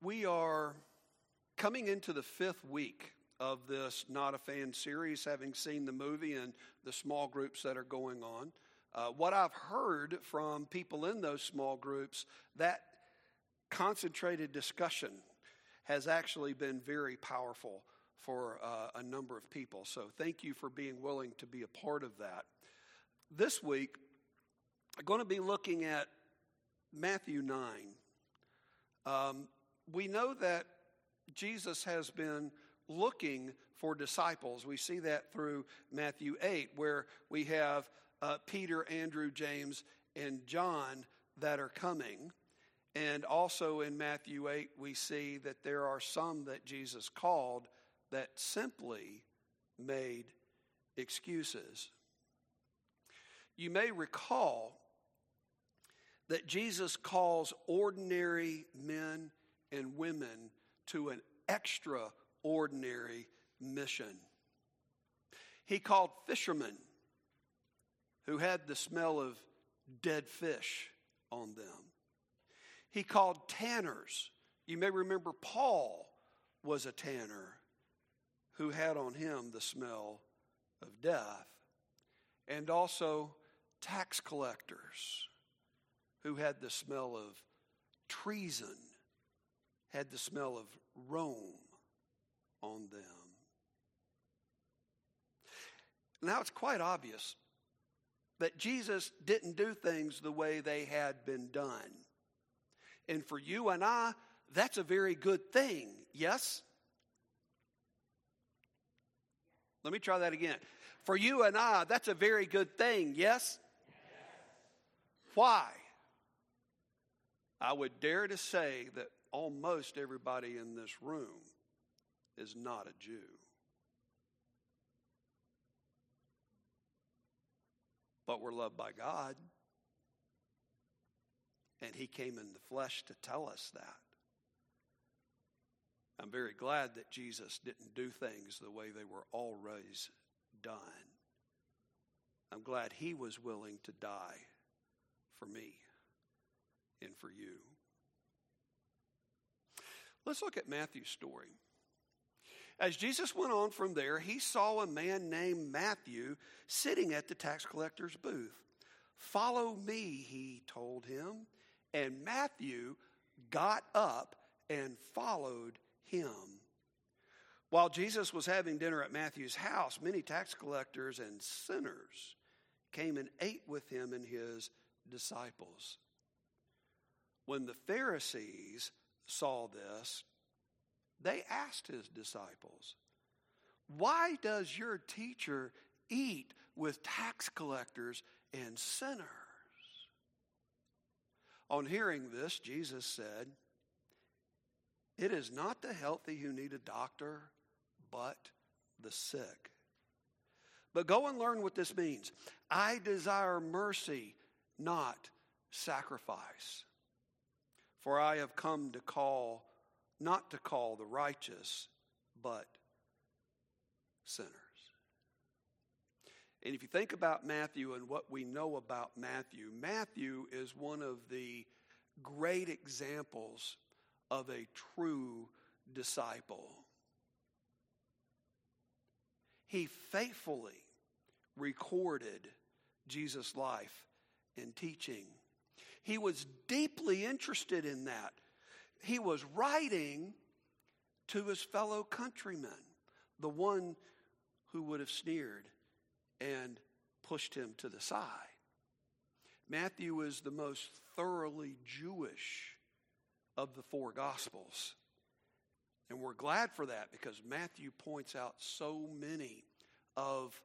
We are coming into the fifth week of this Not a Fan series, having seen the movie and the small groups that are going on. Uh, what I've heard from people in those small groups, that concentrated discussion has actually been very powerful for uh, a number of people. So thank you for being willing to be a part of that. This week, I'm going to be looking at Matthew 9. Um, we know that Jesus has been looking for disciples. We see that through Matthew 8, where we have uh, Peter, Andrew, James, and John that are coming. And also in Matthew 8, we see that there are some that Jesus called that simply made excuses. You may recall that Jesus calls ordinary men and women to an extraordinary mission. He called fishermen who had the smell of dead fish on them. He called tanners. You may remember Paul was a tanner who had on him the smell of death. And also tax collectors who had the smell of treason had the smell of Rome on them. Now it's quite obvious that Jesus didn't do things the way they had been done. And for you and I, that's a very good thing, yes? Let me try that again. For you and I, that's a very good thing, yes? yes? Why? I would dare to say that almost everybody in this room is not a Jew. But we're loved by God. And He came in the flesh to tell us that. I'm very glad that Jesus didn't do things the way they were always done. I'm glad He was willing to die for me and for you. Let's look at Matthew's story. As Jesus went on from there, he saw a man named Matthew sitting at the tax collector's booth. Follow me, he told him. And Matthew got up and followed him. While Jesus was having dinner at Matthew's house, many tax collectors and sinners came and ate with him and his disciples. When the Pharisees saw this, they asked his disciples, Why does your teacher eat with tax collectors and sinners? On hearing this, Jesus said, It is not the healthy who need a doctor, but the sick. But go and learn what this means. I desire mercy, not sacrifice. For I have come to call, not to call the righteous, but sinners. And if you think about Matthew and what we know about Matthew, Matthew is one of the great examples of a true disciple. He faithfully recorded Jesus' life and teaching. He was deeply interested in that. He was writing to his fellow countrymen, the one who would have sneered and pushed him to the side. Matthew is the most thoroughly Jewish of the four Gospels. And we're glad for that because Matthew points out so many of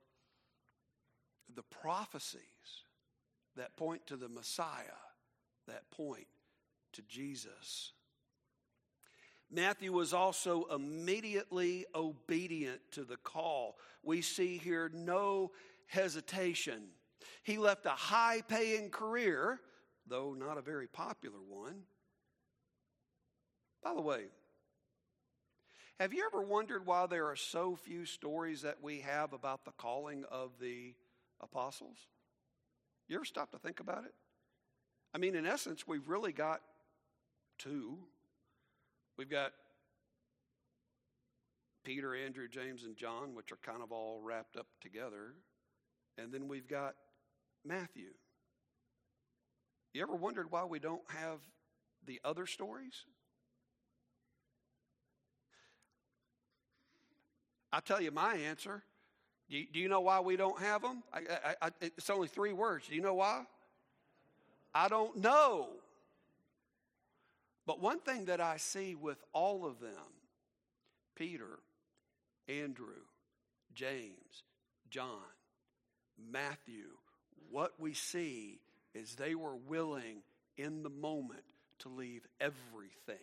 the prophecies that point to the Messiah that point to Jesus. Matthew was also immediately obedient to the call. We see here no hesitation. He left a high paying career, though not a very popular one. By the way, have you ever wondered why there are so few stories that we have about the calling of the apostles? You ever stop to think about it? I mean, in essence, we've really got two We've got Peter, Andrew, James, and John, which are kind of all wrapped up together. And then we've got Matthew. You ever wondered why we don't have the other stories? I'll tell you my answer. Do you, do you know why we don't have them? I, I, I, it's only three words. Do you know why? I don't know. But one thing that I see with all of them Peter, Andrew, James, John, Matthew, what we see is they were willing in the moment to leave everything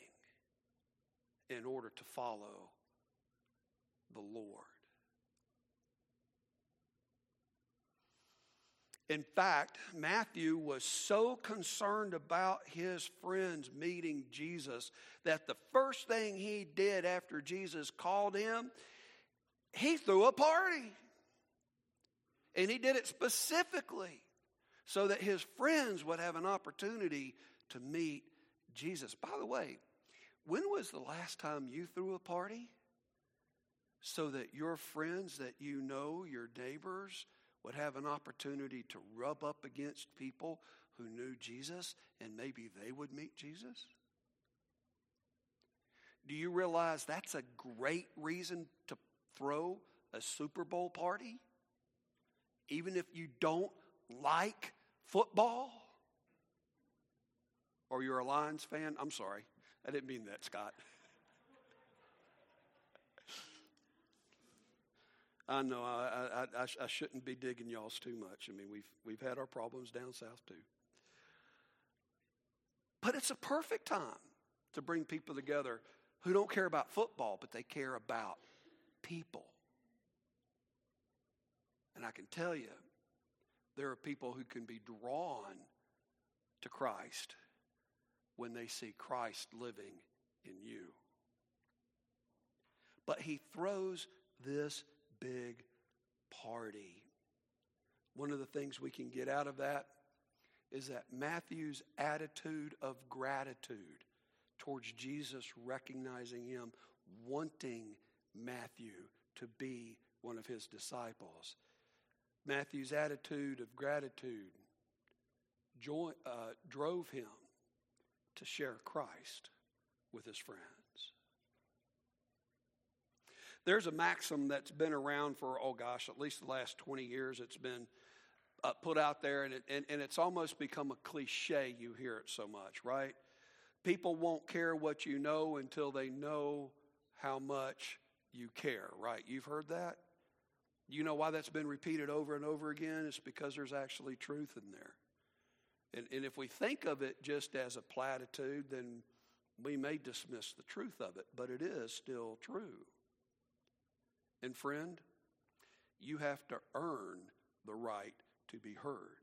in order to follow the Lord. In fact, Matthew was so concerned about his friends meeting Jesus that the first thing he did after Jesus called him, he threw a party. And he did it specifically so that his friends would have an opportunity to meet Jesus. By the way, when was the last time you threw a party so that your friends that you know, your neighbors, would have an opportunity to rub up against people who knew Jesus and maybe they would meet Jesus? Do you realize that's a great reason to throw a Super Bowl party? Even if you don't like football? Or you're a Lions fan? I'm sorry. I didn't mean that, Scott. I know I, I, I, I shouldn't be digging y'all's too much. I mean, we've, we've had our problems down south too. But it's a perfect time to bring people together who don't care about football, but they care about people. And I can tell you, there are people who can be drawn to Christ when they see Christ living in you. But he throws this big party. One of the things we can get out of that is that Matthew's attitude of gratitude towards Jesus, recognizing him, wanting Matthew to be one of his disciples. Matthew's attitude of gratitude uh, drove him to share Christ with his friends. There's a maxim that's been around for, oh gosh, at least the last 20 years. It's been uh, put out there, and, it, and, and it's almost become a cliche. You hear it so much, right? People won't care what you know until they know how much you care, right? You've heard that? You know why that's been repeated over and over again? It's because there's actually truth in there. And, and if we think of it just as a platitude, then we may dismiss the truth of it, but it is still true. And friend, you have to earn the right to be heard.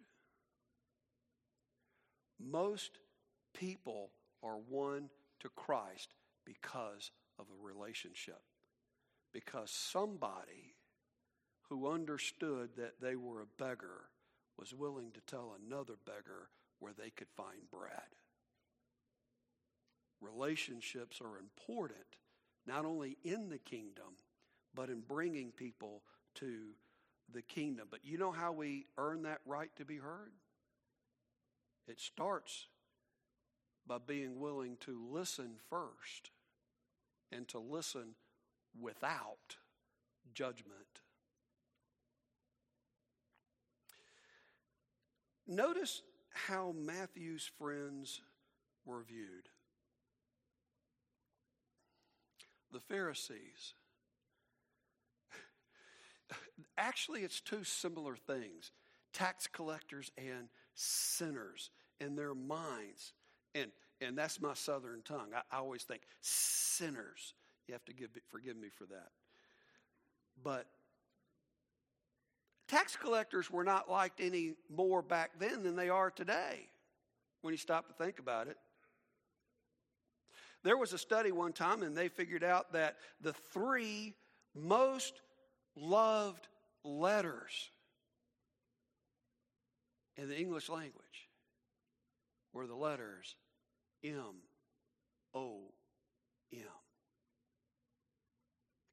Most people are won to Christ because of a relationship. Because somebody who understood that they were a beggar was willing to tell another beggar where they could find bread. Relationships are important, not only in the kingdom, but in bringing people to the kingdom. But you know how we earn that right to be heard? It starts by being willing to listen first and to listen without judgment. Notice how Matthew's friends were viewed. The Pharisees Actually, it's two similar things tax collectors and sinners in their minds. And, and that's my southern tongue. I, I always think sinners. You have to give, forgive me for that. But tax collectors were not liked any more back then than they are today when you stop to think about it. There was a study one time, and they figured out that the three most loved letters in the English language were the letters M O M.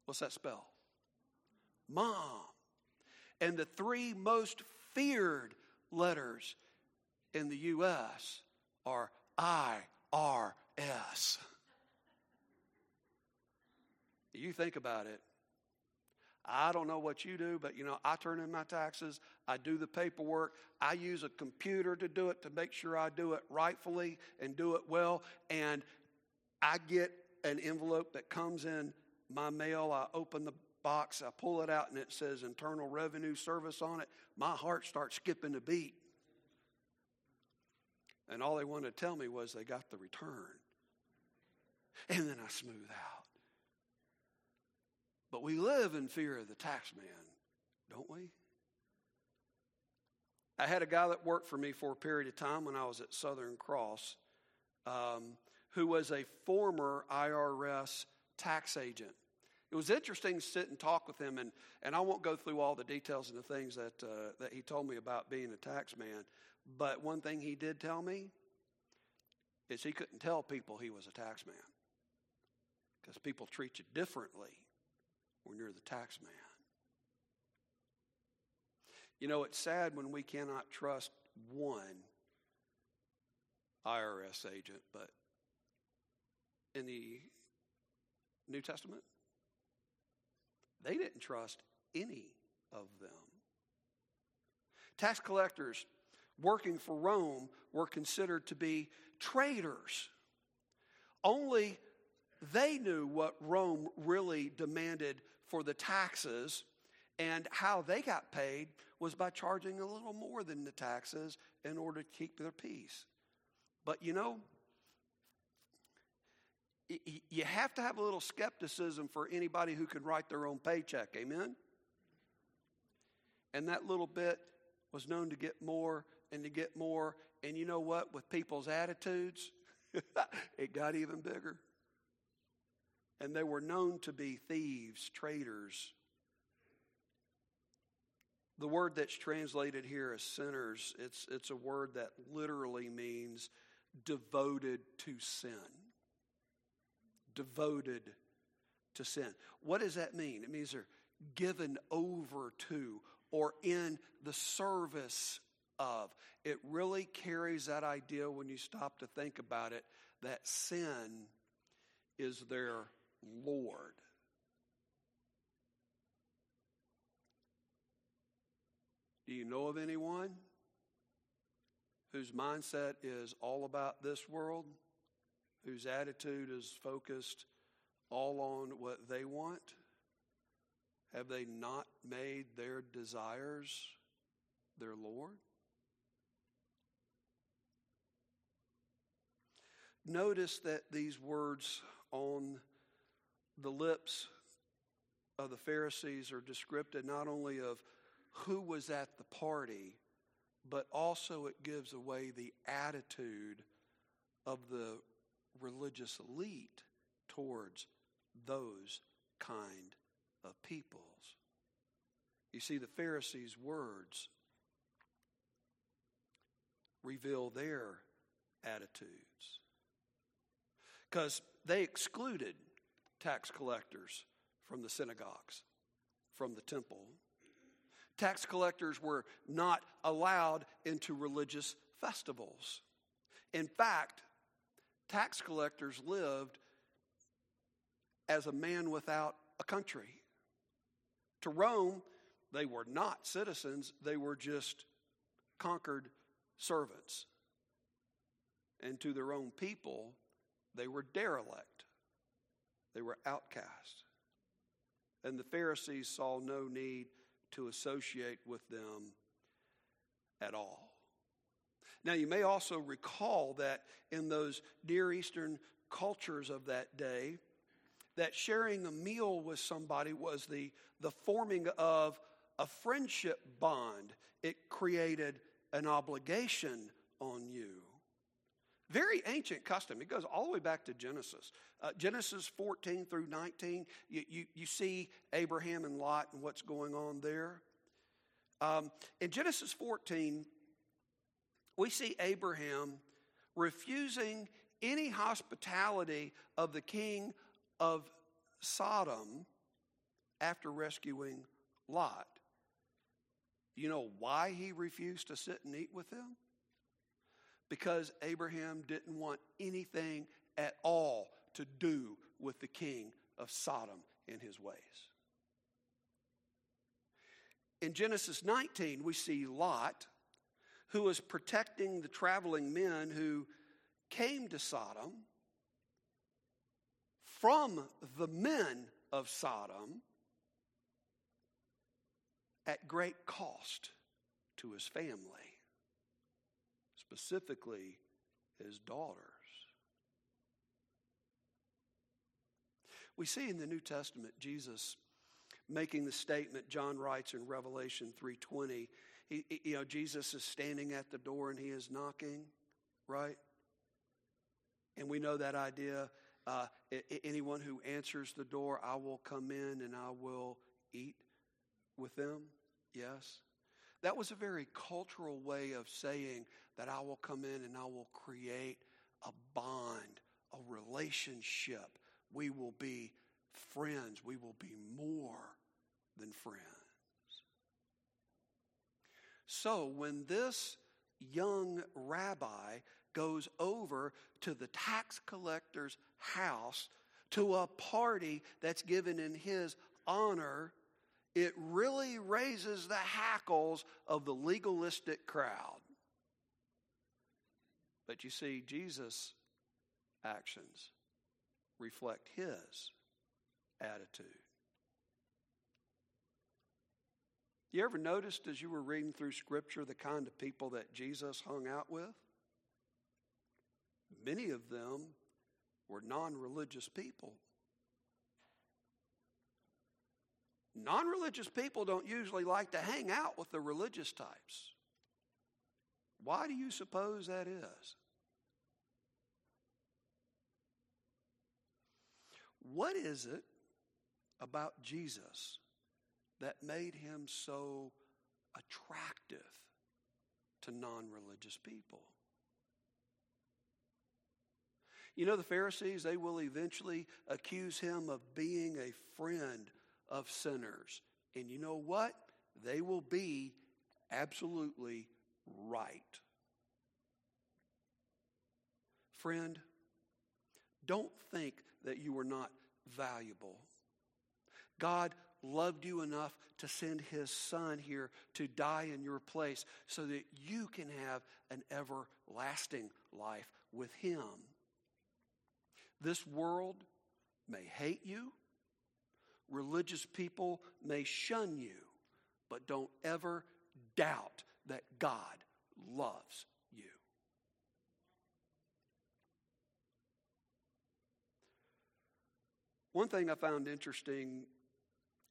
What's that spell? Mom. And the three most feared letters in the U.S. are IRS. You think about it. I don't know what you do, but you know, I turn in my taxes, I do the paperwork, I use a computer to do it to make sure I do it rightfully and do it well, and I get an envelope that comes in my mail, I open the box, I pull it out, and it says Internal Revenue Service on it. My heart starts skipping a beat. And all they wanted to tell me was they got the return. And then I smooth out. But we live in fear of the tax man, don't we? I had a guy that worked for me for a period of time when I was at Southern Cross um, who was a former IRS tax agent. It was interesting to sit and talk with him, and, and I won't go through all the details and the things that, uh, that he told me about being a tax man. But one thing he did tell me is he couldn't tell people he was a tax man because people treat you differently when you're the tax man. You know, it's sad when we cannot trust one IRS agent, but in the New Testament, they didn't trust any of them. Tax collectors working for Rome were considered to be traitors. Only they knew what Rome really demanded for the taxes, and how they got paid was by charging a little more than the taxes in order to keep their peace. But you know, you have to have a little skepticism for anybody who can write their own paycheck. Amen? And that little bit was known to get more and to get more. And you know what? With people's attitudes, it got even bigger. And they were known to be thieves, traitors. The word that's translated here as sinners, it's, it's a word that literally means devoted to sin. Devoted to sin. What does that mean? It means they're given over to or in the service of. It really carries that idea when you stop to think about it that sin is their Lord. Do you know of anyone whose mindset is all about this world, whose attitude is focused all on what they want? Have they not made their desires their Lord? Notice that these words on the lips of the Pharisees are descriptive not only of who was at the party, but also it gives away the attitude of the religious elite towards those kind of peoples. You see, the Pharisees' words reveal their attitudes because they excluded tax collectors from the synagogues, from the temple. Tax collectors were not allowed into religious festivals. In fact, tax collectors lived as a man without a country. To Rome, they were not citizens, they were just conquered servants. And to their own people, they were derelict. They were outcasts. And the Pharisees saw no need to associate with them at all. Now, you may also recall that in those Near Eastern cultures of that day, that sharing a meal with somebody was the, the forming of a friendship bond. It created an obligation on you. Very ancient custom. It goes all the way back to Genesis. Uh, Genesis 14 through 19, you, you, you, see Abraham and Lot and what's going on there. Um, in Genesis 14, we see Abraham refusing any hospitality of the king of Sodom after rescuing Lot. You know why he refused to sit and eat with them? Because Abraham didn't want anything at all to do with the king of Sodom and his ways. In Genesis 19, we see Lot, who was protecting the traveling men who came to Sodom from the men of Sodom at great cost to his family, specifically his daughters. We see in the New Testament Jesus making the statement John writes in Revelation 3:20. He, you know, Jesus is standing at the door and he is knocking, right? And we know that idea. Uh, anyone who answers the door, I will come in and I will eat with them. Yes. That was a very cultural way of saying that I will come in and I will create a bond, a relationship. We will be friends. We will be more than friends. So when this young rabbi goes over to the tax collector's house to a party that's given in his honor, it really raises the hackles of the legalistic crowd. But you see, Jesus' actions reflect his attitude. You ever noticed as you were reading through Scripture the kind of people that Jesus hung out with? Many of them were non religious people. Non religious people don't usually like to hang out with the religious types. Why do you suppose that is? What is it about Jesus that made him so attractive to non religious people? You know, the Pharisees, they will eventually accuse him of being a friend of sinners. And you know what? They will be absolutely right. Friend, don't think that you are not valuable. God loved you enough to send his son here to die in your place so that you can have an everlasting life with him. This world may hate you, religious people may shun you, but don't ever doubt that God loves you. One thing I found interesting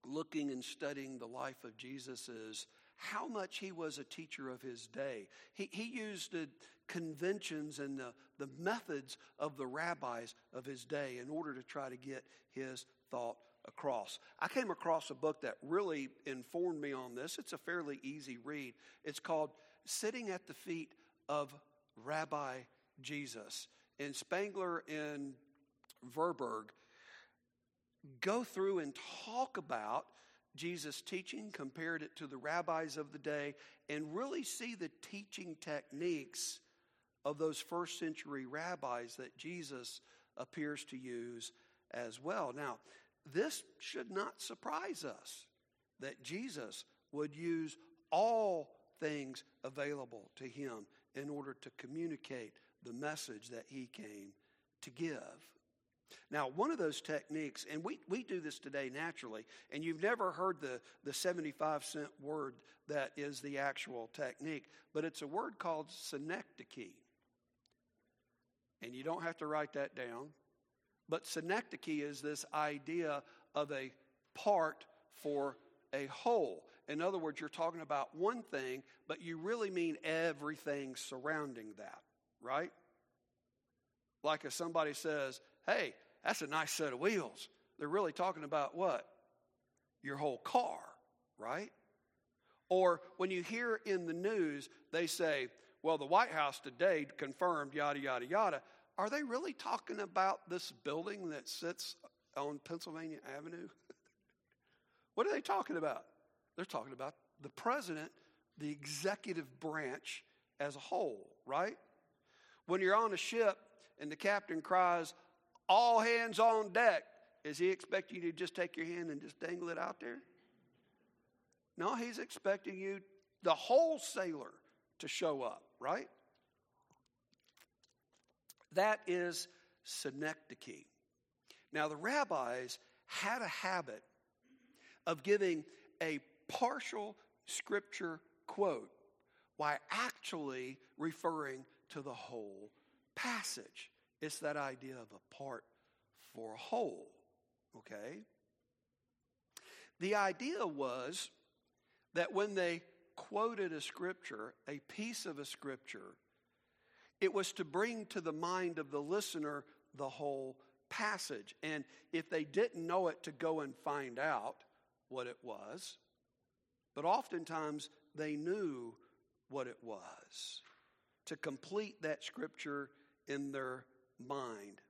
looking and studying the life of Jesus is how much he was a teacher of his day. He, he used the conventions and the, the methods of the rabbis of his day in order to try to get his thought across. I came across a book that really informed me on this. It's a fairly easy read. It's called Sitting at the Feet of Rabbi Jesus. And Spangler and Tverberg go through and talk about Jesus' teaching, compared it to the rabbis of the day, and really see the teaching techniques of those first century rabbis that Jesus appears to use as well. Now, this should not surprise us that Jesus would use all things available to him in order to communicate the message that he came to give. Now, one of those techniques, and we, we do this today naturally, and you've never heard the, the 75 cent word that is the actual technique, but it's a word called synecdoche. And you don't have to write that down. But synecdoche is this idea of a part for a whole. In other words, you're talking about one thing, but you really mean everything surrounding that, right? Like if somebody says, hey, that's a nice set of wheels, they're really talking about what? Your whole car, right? Or when you hear in the news, they say, well, the White House today confirmed yada, yada, yada. Are they really talking about this building that sits on Pennsylvania Avenue? What are they talking about? They're talking about the president, the executive branch as a whole, right? When you're on a ship and the captain cries, All hands on deck, is he expecting you to just take your hand and just dangle it out there? No, he's expecting you, the whole sailor, to show up, right? That is synecdoche. Now, the rabbis had a habit of giving a partial scripture quote while actually referring to the whole passage. It's that idea of a part for a whole, okay? The idea was that when they quoted a scripture, a piece of a scripture, it was to bring to the mind of the listener the whole passage. And if they didn't know it, to go and find out what it was. But oftentimes they knew what it was to complete that scripture in their mind.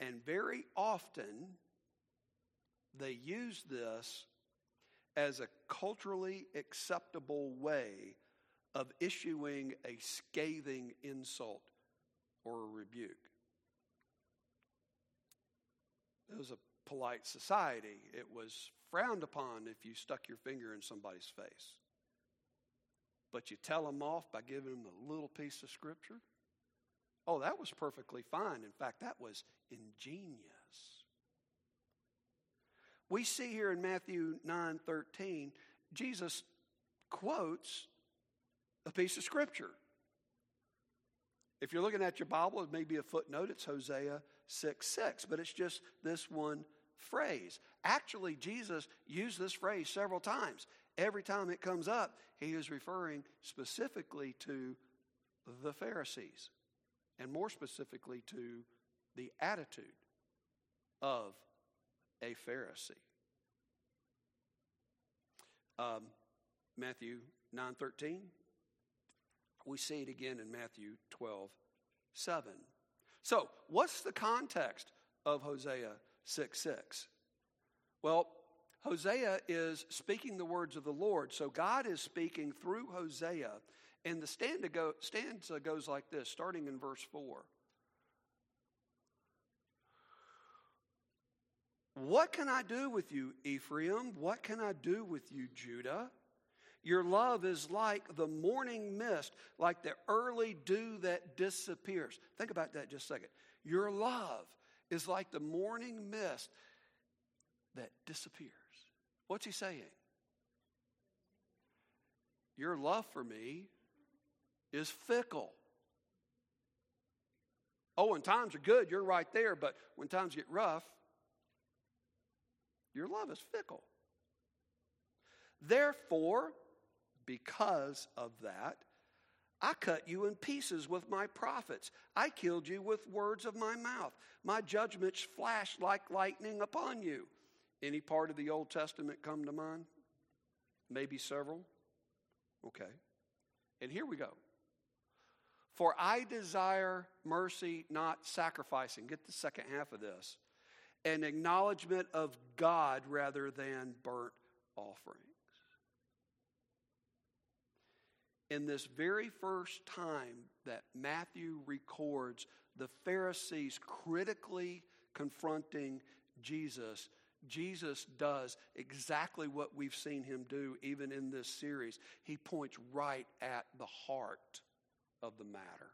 And very often they use this as a culturally acceptable way of issuing a scathing insult or a rebuke. It was a polite society. It was frowned upon if you stuck your finger in somebody's face. But you tell them off by giving them a little piece of scripture. Oh, that was perfectly fine. In fact, that was ingenious. We see here in Matthew 9 13, Jesus quotes a piece of scripture. If you're looking at your Bible, it may be a footnote. It's Hosea 6 6, but it's just this one phrase. Actually, Jesus used this phrase several times. Every time it comes up, he is referring specifically to the Pharisees, and more specifically to the attitude of a Pharisee. Um, Matthew 9:13. We see it again in Matthew 12, 7. So, what's the context of Hosea 6 6? Well, Hosea is speaking the words of the Lord. So, God is speaking through Hosea. And the stanza goes like this, starting in verse 4. What can I do with you, Ephraim? What can I do with you, Judah? Your love is like the morning mist, like the early dew that disappears. Think about that just a second. Your love is like the morning mist that disappears. What's he saying? Your love for me is fickle. Oh, when times are good, you're right there, but when times get rough, your love is fickle. Therefore, because of that, I cut you in pieces with my prophets. I killed you with words of my mouth. My judgments flashed like lightning upon you. Any part of the Old Testament come to mind? Maybe several? Okay. And here we go. For I desire mercy, not sacrificing. Get the second half of this. An acknowledgement of God rather than burnt offering. In this very first time that Matthew records the Pharisees critically confronting Jesus, Jesus does exactly what we've seen him do even in this series. He points right at the heart of the matter.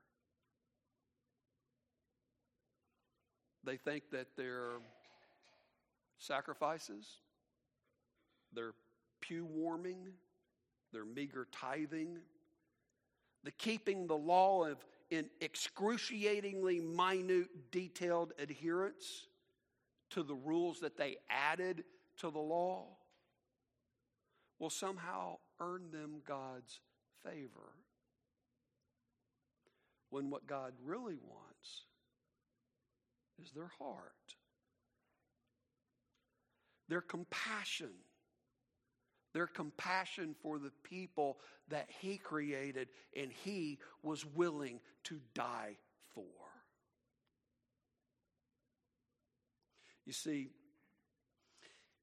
They think that their sacrifices, their pew warming, their meager tithing, the keeping the law of in excruciatingly minute, detailed adherence to the rules that they added to the law will somehow earn them God's favor. When what God really wants is their heart, their compassion their compassion for the people that He created and He was willing to die for. You see,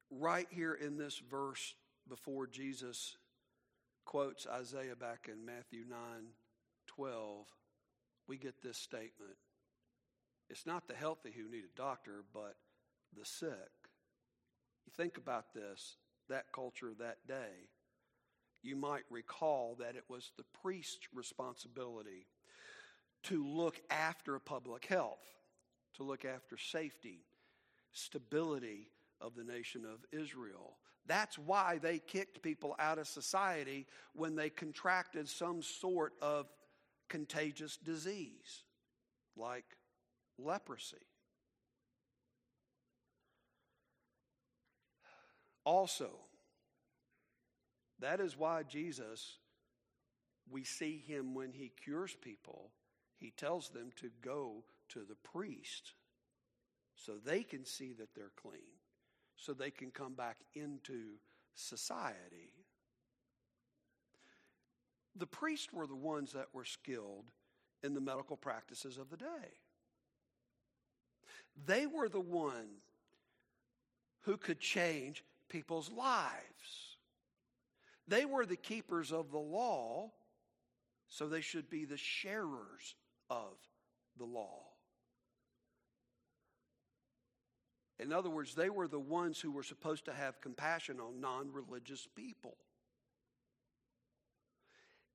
right here in this verse before Jesus quotes Isaiah back in Matthew 9 12, we get this statement. It's not the healthy who need a doctor, but the sick. You think about this, that culture that day, you might recall that it was the priest's responsibility to look after public health, to look after safety, stability of the nation of Israel. That's why they kicked people out of society when they contracted some sort of contagious disease, like leprosy. Also, that is why Jesus, we see him when he cures people, he tells them to go to the priest so they can see that they're clean, so they can come back into society. The priests were the ones that were skilled in the medical practices of the day. They were the ones who could change people's lives. They were the keepers of the law, so they should be the sharers of the law. In other words, they were the ones who were supposed to have compassion on non religious people.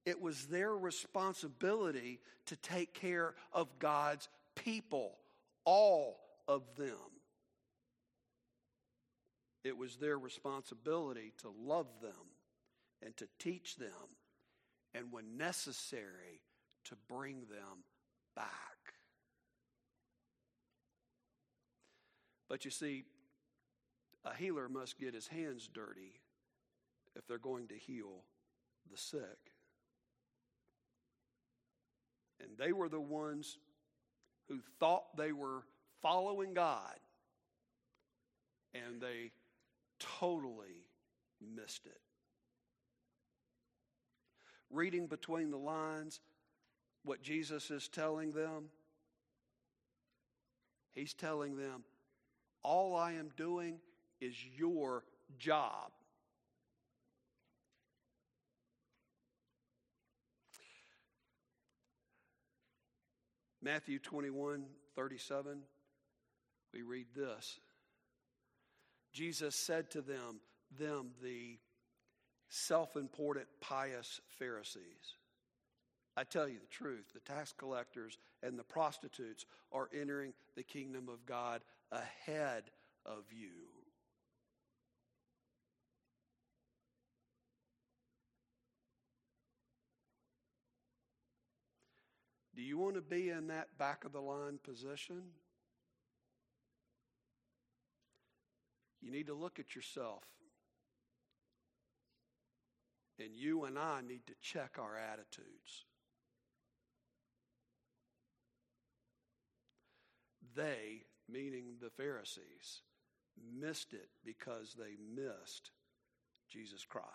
It was their responsibility to take care of God's people, all of them. It was their responsibility to love them and to teach them, and when necessary, to bring them back. But you see, a healer must get his hands dirty if they're going to heal the sick. And they were the ones who thought they were following God, and they totally missed it. Reading between the lines, what Jesus is telling them, He's telling them, all I am doing is your job. Matthew 21 37, we read this. Jesus said to them, them, the self important, pious Pharisees, I tell you the truth, the tax collectors and the prostitutes are entering the kingdom of God ahead of you. Do you want to be in that back of the line position? You need to look at yourself. And you and I need to check our attitudes. They, meaning the Pharisees, missed it because they missed Jesus Christ.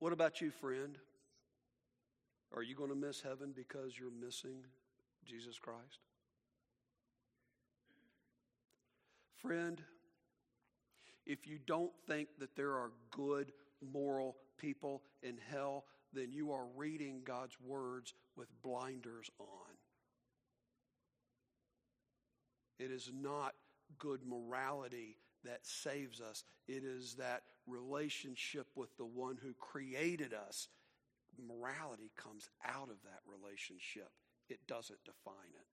What about you, friend? Are you going to miss heaven because you're missing Jesus Christ? Friend, if you don't think that there are good, moral people in hell, then you are reading God's words with blinders on. It is not good morality that saves us, it is that relationship with the one who created us. Morality comes out of that relationship, it doesn't define it.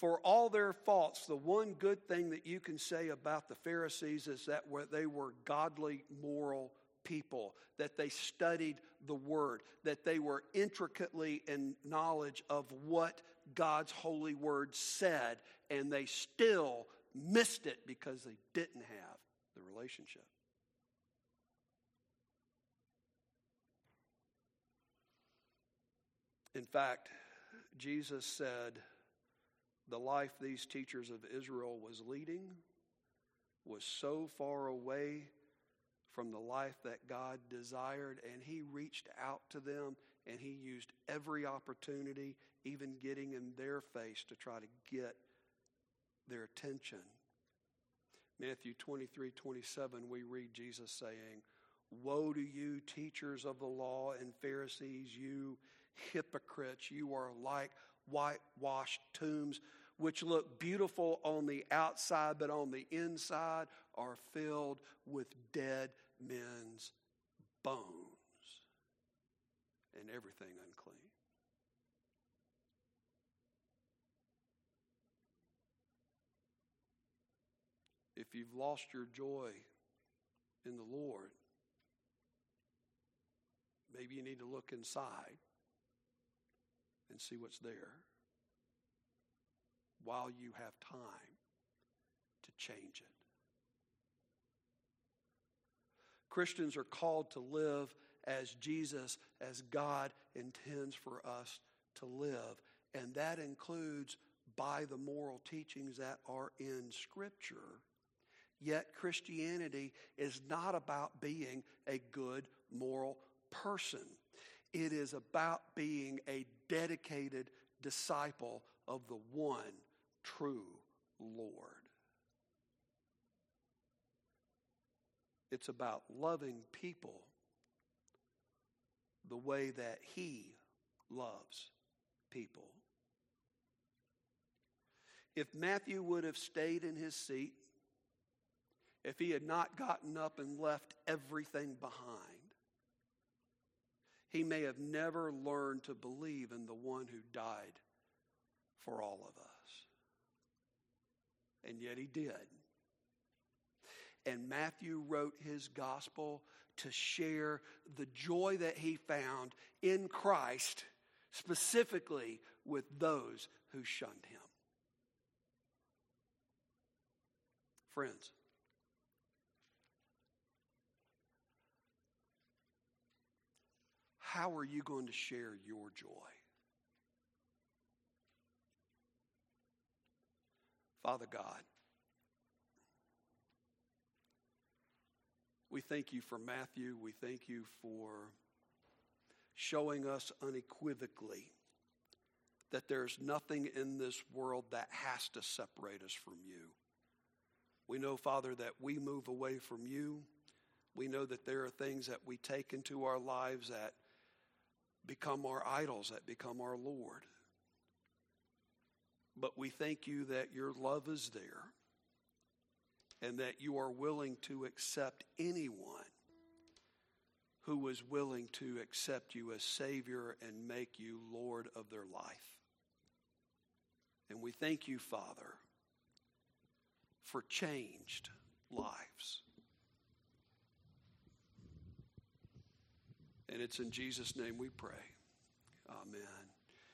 For all their faults, the one good thing that you can say about the Pharisees is that they were godly, moral people, that they studied the Word, that they were intricately in knowledge of what God's holy Word said, and they still missed it because they didn't have the relationship. In fact, Jesus said, the life these teachers of Israel was leading was so far away from the life that God desired, and He reached out to them and he used every opportunity, even getting in their face, to try to get their attention. Matthew 23 27, we read Jesus saying, Woe to you, teachers of the law and Pharisees, you hypocrites! You are like whitewashed tombs, which look beautiful on the outside, but on the inside are filled with dead men's bones and everything unclean. If you've lost your joy in the Lord, maybe you need to look inside and see what's there while you have time to change it. Christians are called to live as Jesus, as God intends for us to live. And that includes by the moral teachings that are in Scripture. Yet Christianity is not about being a good moral person. It is about being a dedicated disciple of the one true Lord. It's about loving people the way that He loves people. If Matthew would have stayed in his seat, if he had not gotten up and left everything behind, he may have never learned to believe in the one who died for all of us. And yet he did. And Matthew wrote his gospel to share the joy that he found in Christ, specifically with those who shunned him. Friends, how are you going to share your joy? Father God, we thank you for Matthew. We thank you for showing us unequivocally that there's nothing in this world that has to separate us from you. We know, Father, that we move away from you. We know that there are things that we take into our lives that become our idols, that become our Lord. But we thank you that your love is there and that you are willing to accept anyone who is willing to accept you as Savior and make you Lord of their life. And we thank you, Father, for changed lives. And it's in Jesus' name we pray. Amen.